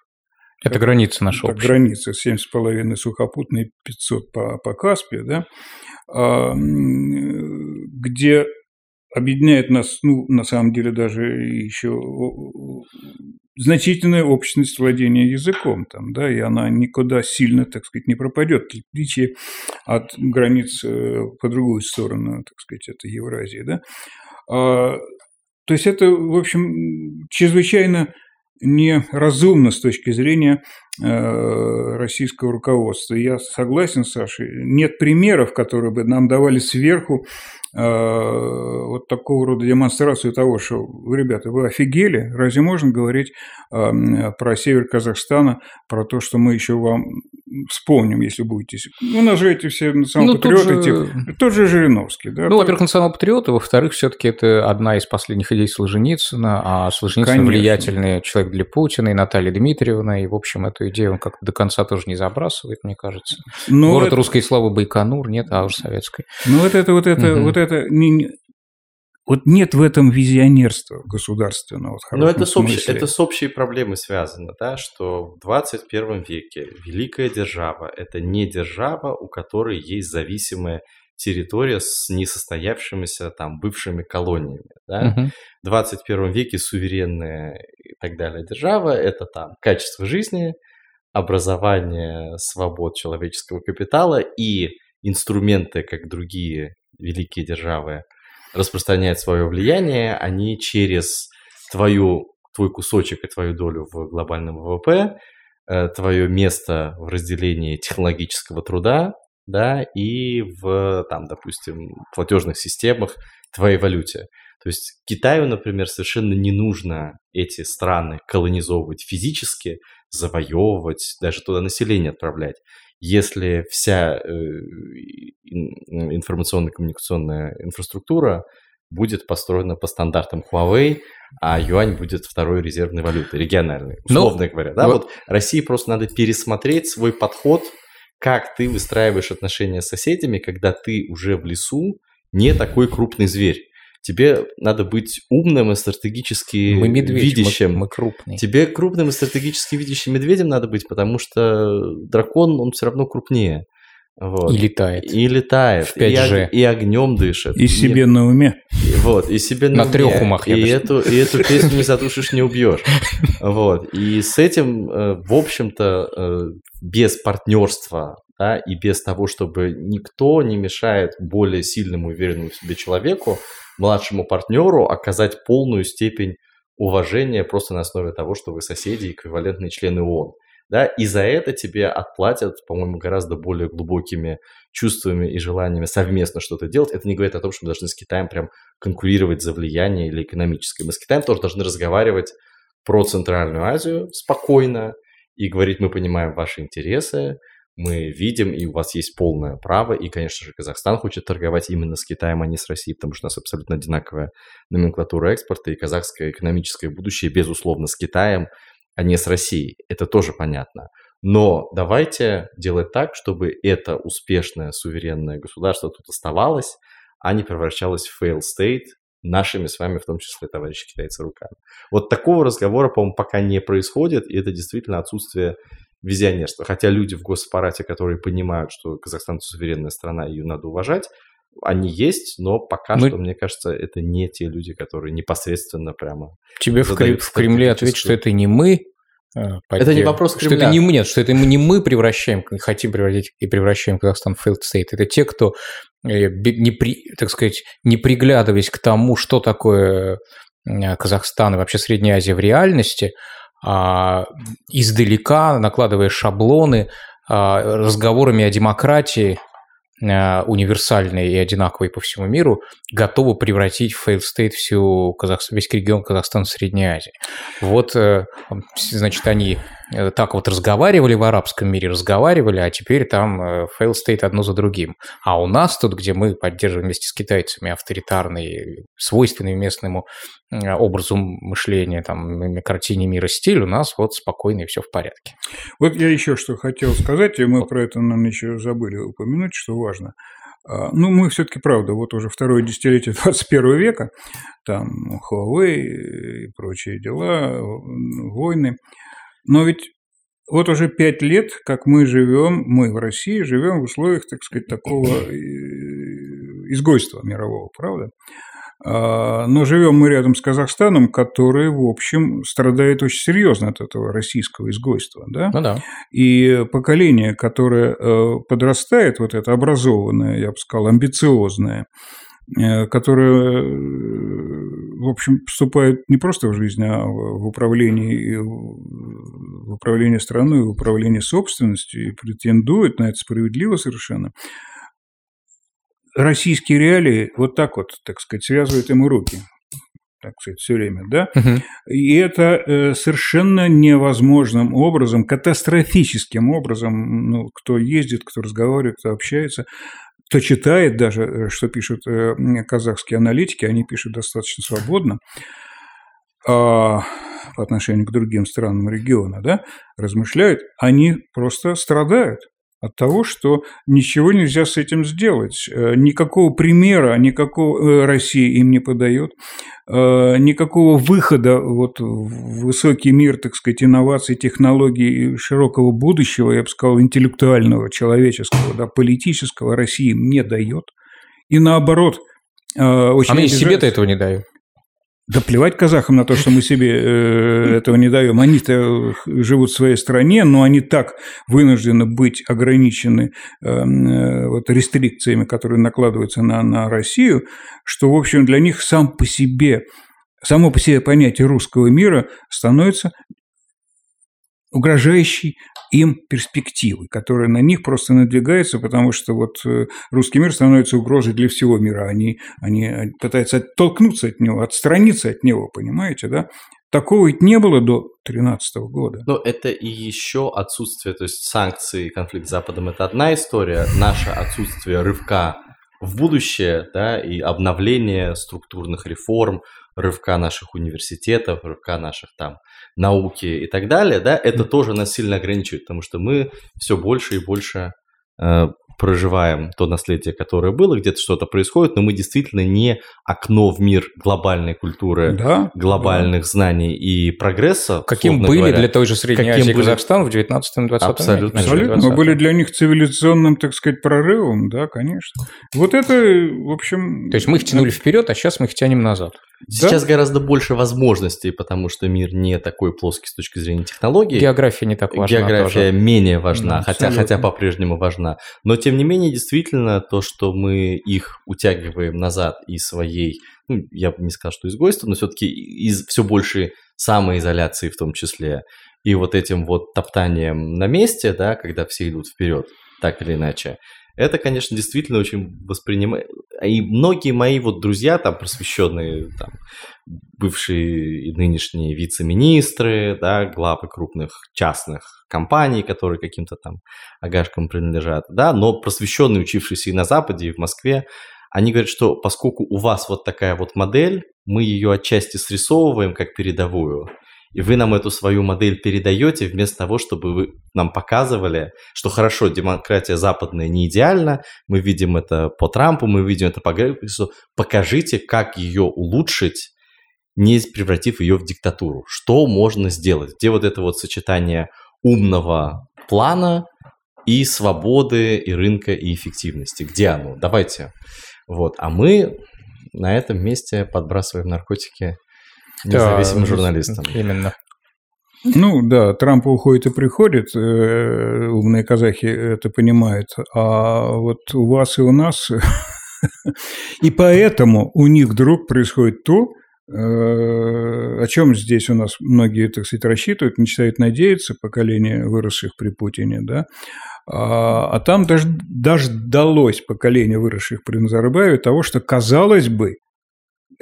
Это граница наша это общая. граница 7,5 сухопутной, 500 по, по Каспию, да, а, где объединяет нас, ну, на самом деле, даже еще значительная общность владения языком, там, да, и она никуда сильно, так сказать, не пропадет, в отличие от границ э, по другую сторону, так сказать, это Евразия, да. А, то есть это, в общем, чрезвычайно неразумно с точки зрения э, российского руководства. Я согласен с Сашей. Нет примеров, которые бы нам давали сверху вот такого рода демонстрацию того, что, ребята, вы офигели? Разве можно говорить э, про север Казахстана, про то, что мы еще вам вспомним, если будете... У нас же эти все национал Ну, тут патриоты, же- типа, тот же Жириновский, да? Ну, во-первых, национал-патриоты, во-вторых, все-таки это одна из последних идей Солженицына, а Солженицын Конечно. влиятельный человек для Путина, и Наталья Дмитриевна, и, в общем, эту идею он как-то до конца тоже не забрасывает, мне кажется. Ну, Город это- русской славы Байконур, нет, а уже советской. Ну, вот это, вот это, Мгм. вот это... не- не- вот нет в этом визионерства государственного. Но хорошем это с, общей, это с общей проблемой связано, да, что в 21 веке великая держава – это не держава, у которой есть зависимая территория с несостоявшимися там бывшими колониями. Да? Мгм. В 21 веке суверенная и так далее держава – это там качество жизни, образование, свобод человеческого капитала и инструменты, как другие великие державы, распространяют свое влияние, они через твою, твой кусочек и твою долю в глобальном ВВП, э, твое место в разделении технологического труда, да, и в, там, допустим, платежных системах твоей валюте. То есть Китаю, например, совершенно не нужно эти страны колонизовывать физически, завоевывать, даже туда население отправлять. Если вся э, ин- информационно-коммуникационная инфраструктура будет построена по стандартам Huawei, а юань будет второй резервной валютой, региональной, Ну, условно говоря. Да? вот- Вот России просто надо пересмотреть свой подход, как ты выстраиваешь отношения с соседями, когда ты уже в лесу не такой крупный зверь. Тебе надо быть умным и стратегически Мы медведь, видящим. мы, мы крупные. Тебе крупным и стратегически видящим медведем надо быть, потому что дракон, он все равно крупнее. Вот. И летает. И летает, В и, 5G. ог- и огнем дышит. И себе на уме. И- Вот, и себе На уме. трёх умах, я И эту, и эту песню не задушишь, не убьешь. Вот. И с этим, э, в общем-то, э, без партнерства да, и без того, чтобы никто не мешает более сильному и уверенному в себе человеку, младшему партнеру оказать полную степень уважения просто на основе того, что вы соседи, эквивалентные члены ООН. Да, и за это тебе отплатят, по-моему, гораздо более глубокими чувствами и желаниями совместно что-то делать. Это не говорит о том, что мы должны с Китаем прям конкурировать за влияние или экономическое. Мы с Китаем тоже должны разговаривать про Центральную Азию спокойно и говорить, мы понимаем ваши интересы, мы видим, и у вас есть полное право, и, конечно же, Казахстан хочет торговать именно с Китаем, а не с Россией, потому что у нас абсолютно одинаковая номенклатура экспорта, и казахское экономическое будущее, безусловно, с Китаем, а не с Россией. Это тоже понятно. Но давайте делать так, чтобы это успешное суверенное государство тут оставалось, а не превращалась в fail state нашими с вами, в том числе, товарищи китайцы, руками. Вот такого разговора, по-моему, пока не происходит, и это действительно отсутствие визионерства. Хотя люди в госаппарате, которые понимают, что Казахстан суверенная страна, ее надо уважать, они есть, но пока Мы... что, мне кажется, это не те люди, которые непосредственно прямо... Тебе в, Крем... в Кремле ответят, что это не мы, Поддел... Это не вопрос Кремля. Что это не мы, нет, что это не мы превращаем, хотим превратить и превращаем Казахстан в failed state. Это те, кто, э, не при, так сказать, не приглядываясь к тому, что такое э, Казахстан и вообще Средняя Азия в реальности, а, издалека, накладывая шаблоны, а, разговорами о демократии, а, универсальной и одинаковой по всему миру, готовы превратить в state всю Казахстан, весь регион Казахстана Средней Азии. Вот, э, значит, они так вот разговаривали в арабском мире, разговаривали, а теперь там э, fail state одно за другим. А у нас тут, где мы поддерживаем вместе с китайцами авторитарный, свойственный местному образу мышления, там, картине мира стиль, у нас вот спокойно и все в порядке. Вот я еще что хотел сказать, и мы про это, наверное, еще забыли упомянуть, что важно. А, ну, мы все-таки, правда, вот уже второе десятилетие 21 века, там Huawei и прочие дела, войны – но ведь вот уже пять лет, как мы живем, мы в России живем в условиях, так сказать, такого э, изгойства мирового, правда? А, но живем мы рядом с Казахстаном, который, в общем, страдает очень серьезно от этого российского изгойства. Да? Ну да. И поколение, которое э, подрастает, вот это образованное, я бы сказал, амбициозное, Э, которые, э, в общем, вступают не просто в жизнь, а в управление, в управление страной, в управление собственностью и претендуют на это справедливо совершенно. Российские реалии вот так вот, так сказать, связывают ему руки так сказать, все время, да, угу. и это э, совершенно невозможным образом, катастрофическим образом, ну, кто ездит, кто разговаривает, кто общается, кто читает даже, э, что пишут э, казахские аналитики, они пишут достаточно свободно а, по отношению к другим странам региона, да, размышляют, они просто страдают от того, что ничего нельзя с этим сделать. Э, никакого примера, никакого э, России им не подает, э, никакого выхода вот в высокий мир, так сказать, инноваций, технологий широкого будущего, я бы сказал, интеллектуального, человеческого, да, политического России им не дает. И наоборот, очень а мы себе-то этого не дают. Да плевать казахам на то, что мы себе э, этого не даем. Они-то живут в своей стране, но они так вынуждены быть ограничены э, э, вот, рестрикциями, которые накладываются на, на Россию, что, в общем, для них сам по себе, само по себе понятие русского мира становится угрожающей им перспективы, которые на них просто надвигаются, потому что вот э, русский мир становится угрозой для всего мира. Они, они пытаются оттолкнуться от него, отстраниться от него, понимаете, да? Такого ведь не было до 2013 года. Но это и еще отсутствие, то есть санкции, конфликт с Западом – это одна история. Наше отсутствие рывка в будущее, да, и обновление структурных реформ, рывка наших университетов, рывка наших там науки и так далее, да, это тоже нас сильно ограничивает, потому что мы все больше и больше э, проживаем то наследие, которое было, где-то что-то происходит, но мы действительно не окно в мир глобальной культуры, да, глобальных да. знаний и прогресса. Каким были говоря, для той же Средней Азии были... Казахстан в 19-20 Абсолютно. Веке. Абсолютно. Мы были для них цивилизационным, так сказать, прорывом, да, конечно. Вот это, в общем... То есть мы их тянули вперед, а сейчас мы их тянем назад. Сейчас да? гораздо больше возможностей, потому что мир не такой плоский с точки зрения технологий. География не так важна. География тоже. менее важна, да, хотя, хотя по-прежнему важна. Но тем не менее, действительно, то, что мы их утягиваем назад из своей, ну, я бы не сказал, что изгойства, но все-таки из все большей самоизоляции в том числе, и вот этим вот топтанием на месте, да, когда все идут вперед, так или иначе, это, конечно, действительно очень воспринимает. И многие мои вот друзья, там, просвещенные, там, бывшие и нынешние вице-министры, да, главы крупных частных компаний, которые каким-то там агашкам принадлежат, да, но просвещенные, учившиеся и на Западе, и в Москве, они говорят, что поскольку у вас вот такая вот модель, мы ее отчасти срисовываем как передовую, и вы нам эту свою модель передаете вместо того, чтобы вы нам показывали, что хорошо, демократия западная не идеальна, мы видим это по Трампу, мы видим это по Грексу, покажите, как ее улучшить, не превратив ее в диктатуру. Что можно сделать? Где вот это вот сочетание умного плана и свободы, и рынка, и эффективности? Где оно? Давайте. Вот. А мы на этом месте подбрасываем наркотики независимым да, журналистам. Именно. Ну да, Трамп уходит и приходит, э, умные казахи это понимают, а вот у вас и у нас, и поэтому у них вдруг происходит то, э, о чем здесь у нас многие, так сказать, рассчитывают, начинают надеяться, поколение выросших при Путине, да, а, а там даже, даже далось поколение выросших при Назарбаеве того, что, казалось бы,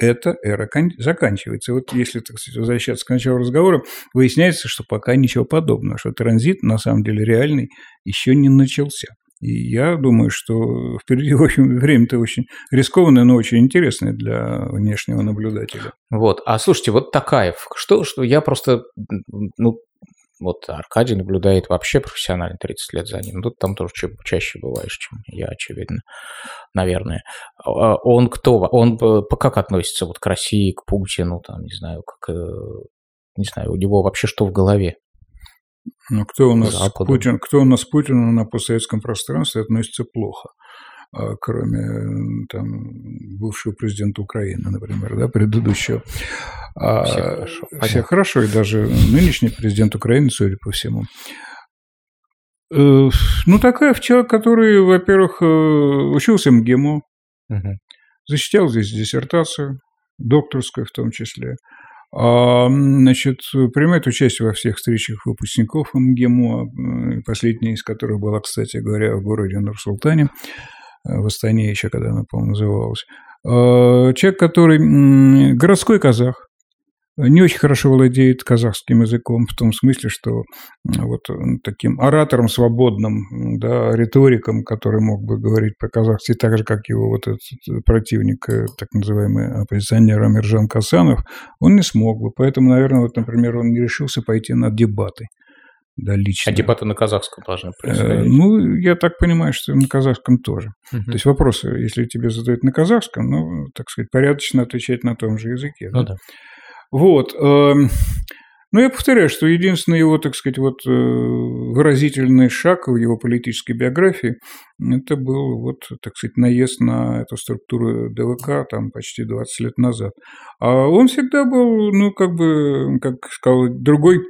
эта эра заканчивается. Вот если, так сказать, возвращаться к началу разговора, выясняется, что пока ничего подобного, что транзит, на самом деле, реальный, еще не начался. И я думаю, что впереди, в общем, время-то очень рискованное, но очень интересное для внешнего наблюдателя. Вот. А слушайте, вот Такаев, что, что я просто, ну, вот Аркадий наблюдает вообще профессионально 30 лет за ним. Ну, тут там тоже ча- чаще бываешь, чем я, очевидно, наверное. А, он кто? Он как относится вот к России, к Путину, там, не знаю, как, не знаю, у него вообще что в голове? Ну, кто у нас Западу. Путин, кто у нас Путину на постсоветском пространстве относится плохо? А, кроме там, бывшего президента Украины, например, да, предыдущего. А, все хорошо. Все хорошо, и даже нынешний президент Украины, судя по всему. Э, ну, такая человек, который, во-первых, э, учился МГИМО, угу. защищал здесь диссертацию, докторскую в том числе. А, значит, принимает участие во всех встречах выпускников МГИМО, э, последняя из которых была, кстати говоря, в городе Нур-Султане. Э, в Астане еще, когда она, по-моему, называлась. Э, человек, который городской казах, не очень хорошо владеет казахским языком, в том смысле, что вот таким оратором свободным, да, риториком, который мог бы говорить по-казахски так же, как его вот этот противник, э, так называемый оппозиционер Амиржан Касанов, он не смог бы. Поэтому, наверное, вот, например, он не решился пойти на дебаты да, лично. А дебаты на казахском должны э, происходить? Ну, я так понимаю, что на казахском тоже. Угу. То есть вопросы, если тебе задают на казахском, ну, так сказать, порядочно отвечать на том же языке. Ну да. Вот. Эм, ну, я повторяю, что единственный его, так сказать, вот э, выразительный шаг в его политической биографии это был, вот, так сказать, наезд на эту структуру ДВК там почти 20 лет назад. А он всегда был, ну, как бы, как сказал, другой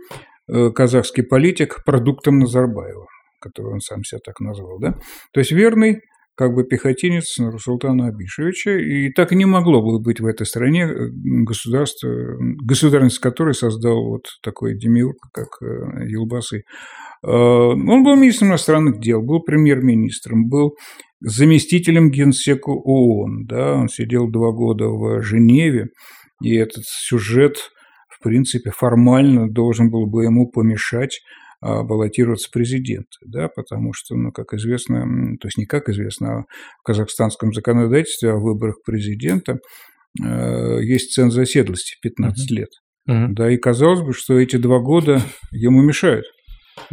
казахский политик продуктом Назарбаева, который он сам себя так назвал, да? То есть верный как бы пехотинец Нурсултана Абишевича, и так и не могло бы быть в этой стране э, государство, государственность которой создал вот такой демиург, как э, Елбасы. Он был министром иностранных дел, был премьер-министром, был заместителем генсека ООН, да, он сидел два года в Женеве, и этот сюжет в принципе, формально должен был бы ему помешать а, баллотироваться в президенты, да, потому что, ну, как известно, то есть не как известно, а в казахстанском законодательстве о выборах президента э, есть ценз оседлости 15 uh-huh. лет. Uh-huh. Да, и казалось бы, что эти два года ему мешают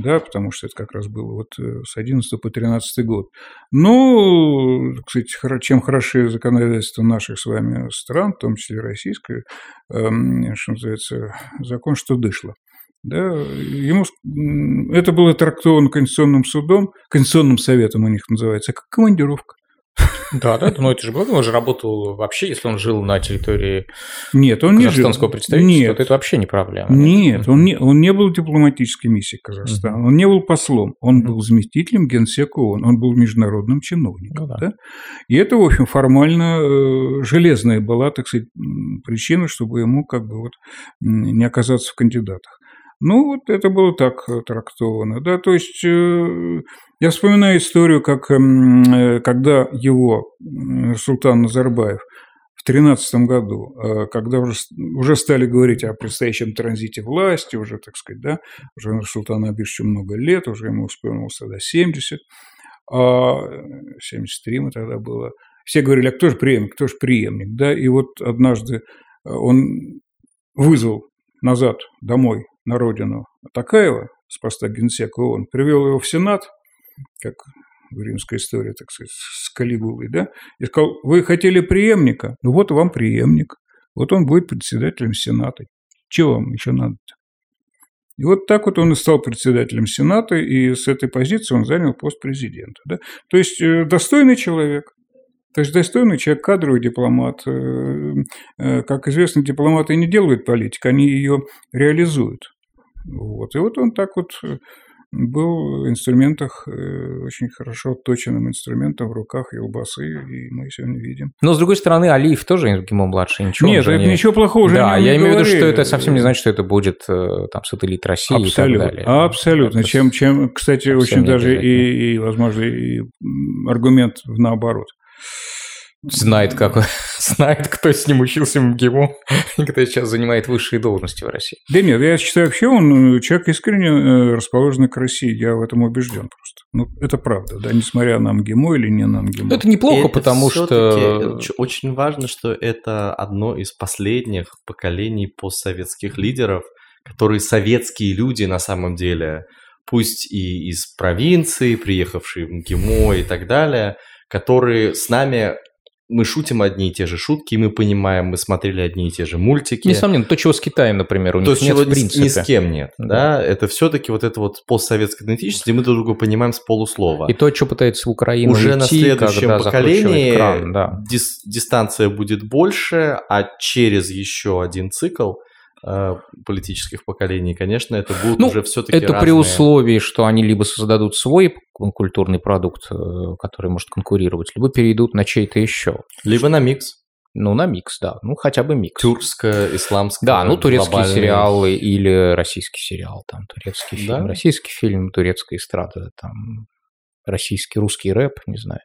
да, потому что это как раз было вот э, с 11 по 13 год. Ну, кстати, чем хороши законодательство наших с вами стран, в том числе российское, эм, что называется, закон, что дышло. Да, ему это было трактовано Конституционным судом, Конституционным советом у них называется, как командировка. Да, да, но это же было, он же работал вообще, если он жил на территории нет, он казахстанского не жил. представительства, нет, то это вообще не проблема. Нет, он не, он не был дипломатической миссией Казахстана, uh-huh. он не был послом, он uh-huh. был заместителем генсека ООН, он был международным чиновником. Ну, да. Да? И это, в общем, формально э, железная была, так сказать, причина, чтобы ему как бы вот не оказаться в кандидатах. Ну, вот это было так трактовано, да, то есть э, я вспоминаю историю, как эм, э, когда его султан Назарбаев в 2013 году, когда уже, уже стали говорить о предстоящем транзите власти, уже, так сказать, да, уже Султану Абишевичу много лет, уже ему исполнилось тогда 70, а 73 ему тогда было. Все говорили, а кто же преемник, кто же преемник, да, и вот однажды он вызвал назад, домой, на родину Такаева с поста генсека ООН, привел его в Сенат, как в римской истории, так сказать, с Калигулой, да, и сказал, вы хотели преемника? Ну вот вам преемник. Вот он будет председателем Сената. Чего вам еще надо-то? И вот так вот он и стал председателем Сената, и с этой позиции он занял пост президента. Да? То есть э, достойный человек, то есть достойный человек, кадровый дипломат. Э, э, как известно, дипломаты не делают политику, они ее реализуют. Вот. И вот он так вот был в инструментах, э, очень хорошо точенным инструментом в руках Елбасы, и мы сегодня видим. Но, с другой стороны, Алиев тоже ГИМО-младший, ничего Нет, это не... ничего плохого уже Да, не я имею в виду, что это совсем не значит, что это будет э, там сателлит России Абсолютно, и так далее. абсолютно. Это Чем, чем, кстати, очень не даже и, и, возможно, и аргумент наоборот. Знает, как, знает, кто с ним учился в МГИМО, и кто сейчас занимает высшие должности в России. Да нет, я считаю, вообще он э, человек искренне э, расположенный к России. Я в этом убежден просто. Ну, это правда, да, несмотря на МГИМО или не на МГИМО. Это неплохо, Это потому что... ч- очень важно, что это одно из последних поколений постсоветских лидеров, которые советские люди на самом деле, пусть и из провинции, приехавшие в МГИМО и так далее, которые с нами мы шутим одни и те же шутки, мы понимаем, мы смотрели одни и те же мультики. Несомненно, то, чего с Китаем, например, у То, них нет чего в принципе. ни с кем нет, Да. да, это все-таки вот это вот постсоветская идентичность, и мы друг друга понимаем с полуслова. И то, что пытается Украина Уже на уйти, следующем поколении кран, да. дис- дистанция будет больше, а через еще один цикл политических поколений, конечно, это будут Ну, уже все-таки Это при условии, что они либо создадут свой культурный продукт, э, который может конкурировать, либо перейдут на чей-то еще. Либо на микс. Ну, на микс, да. Ну, хотя бы микс. Тюркское, исламское. Да, ну, турецкие глобальный. сериалы или российский сериал, там, турецкий фильм, Да. российский фильм, турецкая эстрада, там, российский, русский рэп, не знаю.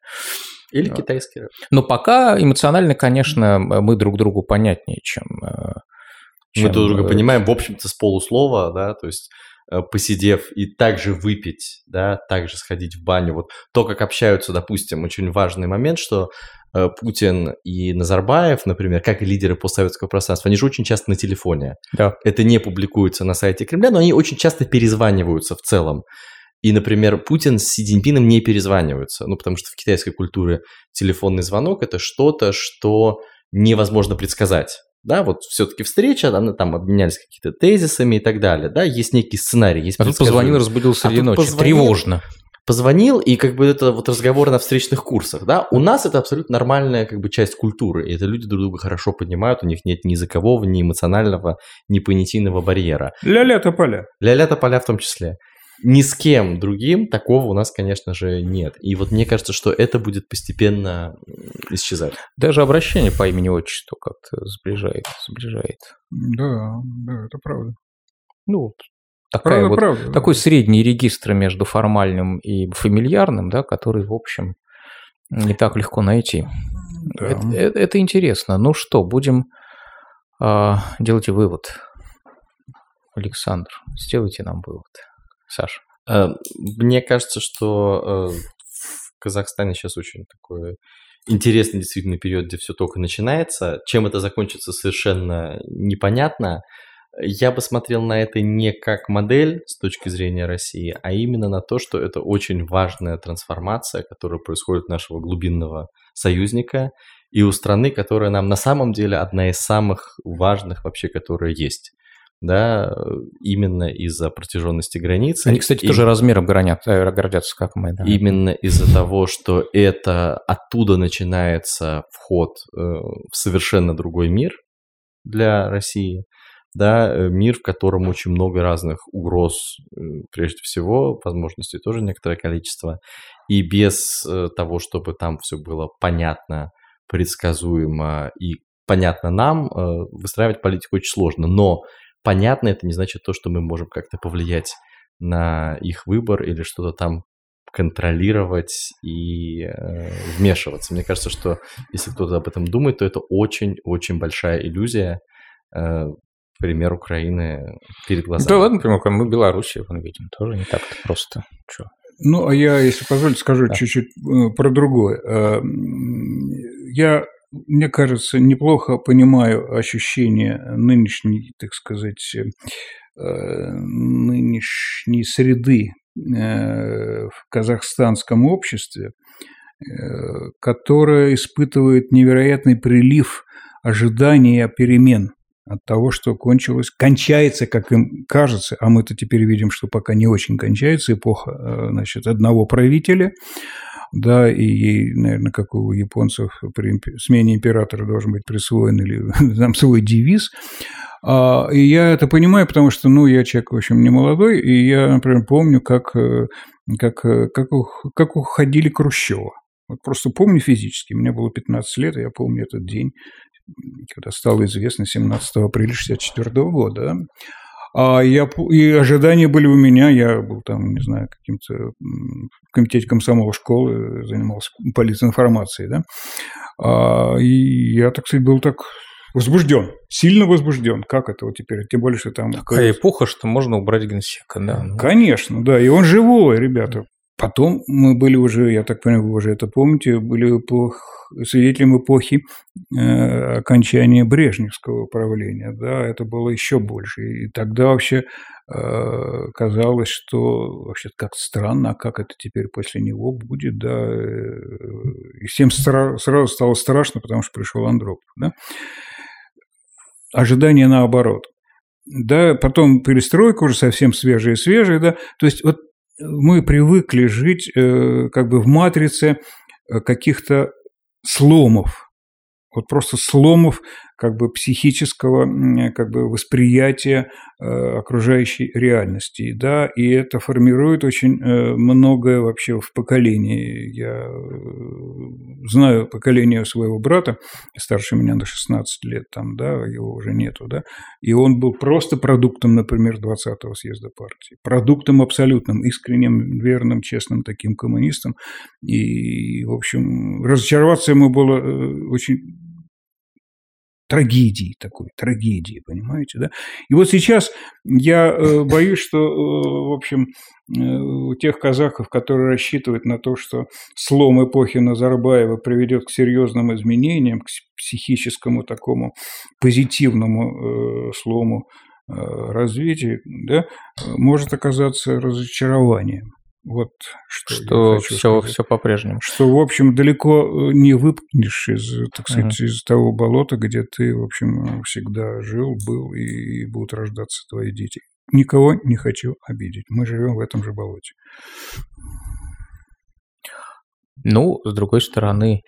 Или китайский рэп. Но пока эмоционально, конечно, мы друг другу понятнее, чем... э, Мы чем, друг друга э, понимаем, в общем-то, с полуслова, да, то есть э, посидев и также выпить, да, также сходить в баню. Вот то, как общаются, допустим, очень важный момент, что э, Путин и Назарбаев, например, как и лидеры постсоветского пространства, они же очень часто на телефоне. Да. Это не публикуется на сайте Кремля, но они очень часто перезваниваются в целом. И, например, Путин с Си Цзиньпином не перезваниваются, ну, потому что в китайской культуре телефонный звонок – это что-то, что невозможно предсказать. Да, вот все-таки встреча, да, там обменялись какими-то тезисами и так далее, да, есть некий сценарий, есть А тут позвонил, разбудил среди тут ночи. позвонил. Тревожно. Позвонил, и как бы это вот разговор на встречных курсах, да, у нас это абсолютно нормальная как бы часть культуры, и это люди друг друга хорошо понимают, у них нет ни языкового, ни эмоционального, ни понятийного барьера. Ля-ля тополя. Ля-ля поля в том числе. Ни с кем другим такого у нас, конечно же, нет. И вот мне кажется, что это будет постепенно исчезать. Даже обращение по имени-отчеству как-то сближает, сближает. Да, да, это правда. Ну, такая Правда, вот, правда. такой средний регистр между формальным и фамильярным, да, который, в общем, не так легко найти. Да. Это, это- это интересно. Ну что, будем а, делайте вывод. Александр, сделайте нам вывод. Саша. Э, Мне кажется, что э, в Казахстане сейчас очень такой интересный действительно период, где все только начинается. Чем это закончится, совершенно непонятно. Я бы смотрел на это не как модель с точки зрения России, а именно на то, что это очень важная трансформация, которая происходит у нашего глубинного союзника и у страны, которая нам на самом деле одна из самых важных вообще, которая есть. Да, именно из-за протяженности границы. Они, кстати, И- тоже размером гранят, э, гордятся, как мы. Да. Именно из-за того, что это оттуда начинается вход э, в совершенно другой мир для России, да, э, мир, в котором очень много разных угроз, э, прежде всего, возможностей тоже некоторое количество, и без э, того, чтобы там все было понятно, предсказуемо и понятно нам, э, выстраивать политику очень сложно, но понятно это не значит то, что мы можем как-то повлиять на их выбор или что-то там контролировать и э, вмешиваться. Мне кажется, что если кто-то об этом думает, то это очень-очень большая иллюзия. Э, пример Украины перед глазами. Да ладно, например, мы Белоруссию вон видим, тоже не так просто. Чё? Ну, а я, если позволите, скажу Да. чуть-чуть э, про другое. Э, Я мне кажется, неплохо понимаю ощущение нынешней, так сказать, э, нынешней среды э, в казахстанском обществе, которая испытывает невероятный прилив ожидания перемен от того, что кончилось, кончается, как им кажется, а мы-то теперь видим, что пока не очень кончается эпоха значит, одного правителя, да, и ей, наверное, как у японцев при смене императора должен быть присвоен или там свой девиз. А, и я это понимаю, потому что, ну, я человек, в общем, не молодой, и я, например, помню, как, э, как, э, как, как уходили Хрущева. Вот просто помню физически. Мне было 15 лет, и я помню этот день, когда стало известно 17 апреля 1964 года. Да? А я, и ожидания были у меня, я был там, не знаю, каким-то в комитете комсомола школы, занимался политинформацией, да, а, и я, так сказать, был так возбужден, сильно возбужден. Как это вот теперь? Тем более, что там... Такая эпоха, что можно убрать генсека, да. Конечно, да, и он живой, ребята. Потом мы были уже, я так понимаю, вы уже это помните, были эпох, свидетелем эпохи э, окончания Брежневского правления. Да, это было еще больше. И тогда вообще э, казалось, что вообще как странно, а как это теперь после него будет, да. Э, и всем стра- сразу стало страшно, потому что пришел Андропов, да. Ожидание наоборот. Да, потом перестройка уже совсем свежая-свежая, да. То есть вот мы привыкли жить э, как бы в матрице э, каких-то сломов, вот просто сломов как бы психического как бы восприятия э, окружающей реальности, да, и это формирует очень э, многое вообще в поколении. Я э, знаю поколение своего брата, старше меня на 16 лет, там, да, его уже нету, да, и он был просто продуктом, например, 20-го съезда партии, продуктом абсолютным, искренним, верным, честным таким коммунистом, и, в общем, разочароваться ему было очень трагедии такой, трагедии, понимаете, да? И вот сейчас я э, боюсь, что, э, в общем, э, у тех казахов, которые рассчитывают на то, что слом эпохи Назарбаева приведет к серьезным изменениям, к психическому такому позитивному слому развития, да, может оказаться разочарованием. Вот что, что все, все по-прежнему. Что, в общем, далеко э, не выпнешь из, так сказать, uh-huh. из того болота, где ты, в общем, всегда жил, был и будут рождаться твои дети. Никого не хочу обидеть. Мы живем в этом же болоте. Ну, с другой стороны,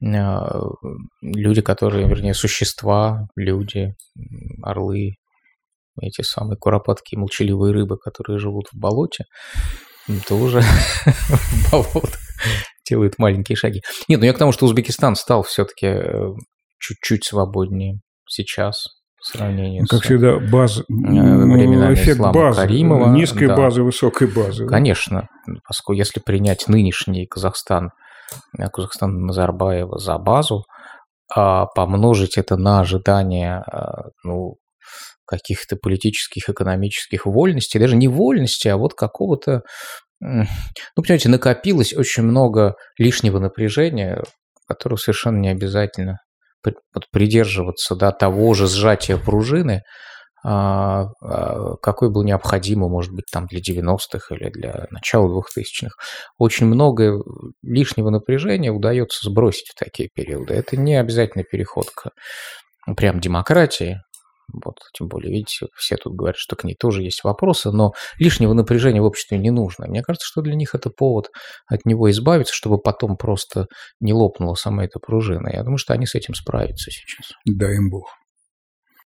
люди, которые, вернее, существа, люди, орлы, эти самые куропатки, молчаливые рыбы, которые живут в болоте, тоже в болото делает маленькие шаги. Нет, ну я к тому, что Узбекистан стал все-таки э, чуть-чуть свободнее сейчас по сравнению как с... всегда, баз, э, временами эффект базы, Каримова. Низкой да. базы, высокой базы. Конечно, поскольку если принять нынешний Казахстан, э, Казахстан Назарбаева за базу, а помножить это на ожидания ну, каких-то политических, экономических вольностей, даже не вольностей, а вот какого-то, ну, понимаете, накопилось очень много лишнего напряжения, которого совершенно не обязательно придерживаться да, того же сжатия пружины, а, а, какой был необходимо, может быть, там для 90-х или для начала 2000-х. Очень много лишнего напряжения удается сбросить в такие периоды. Это не обязательно переход к прям демократии, вот, тем более, видите, все тут говорят, что к ней тоже есть вопросы, но лишнего напряжения в обществе не нужно. Мне кажется, что для них это повод от него избавиться, чтобы потом просто не лопнула сама эта пружина. Я думаю, что они с этим справятся сейчас. Дай им Бог.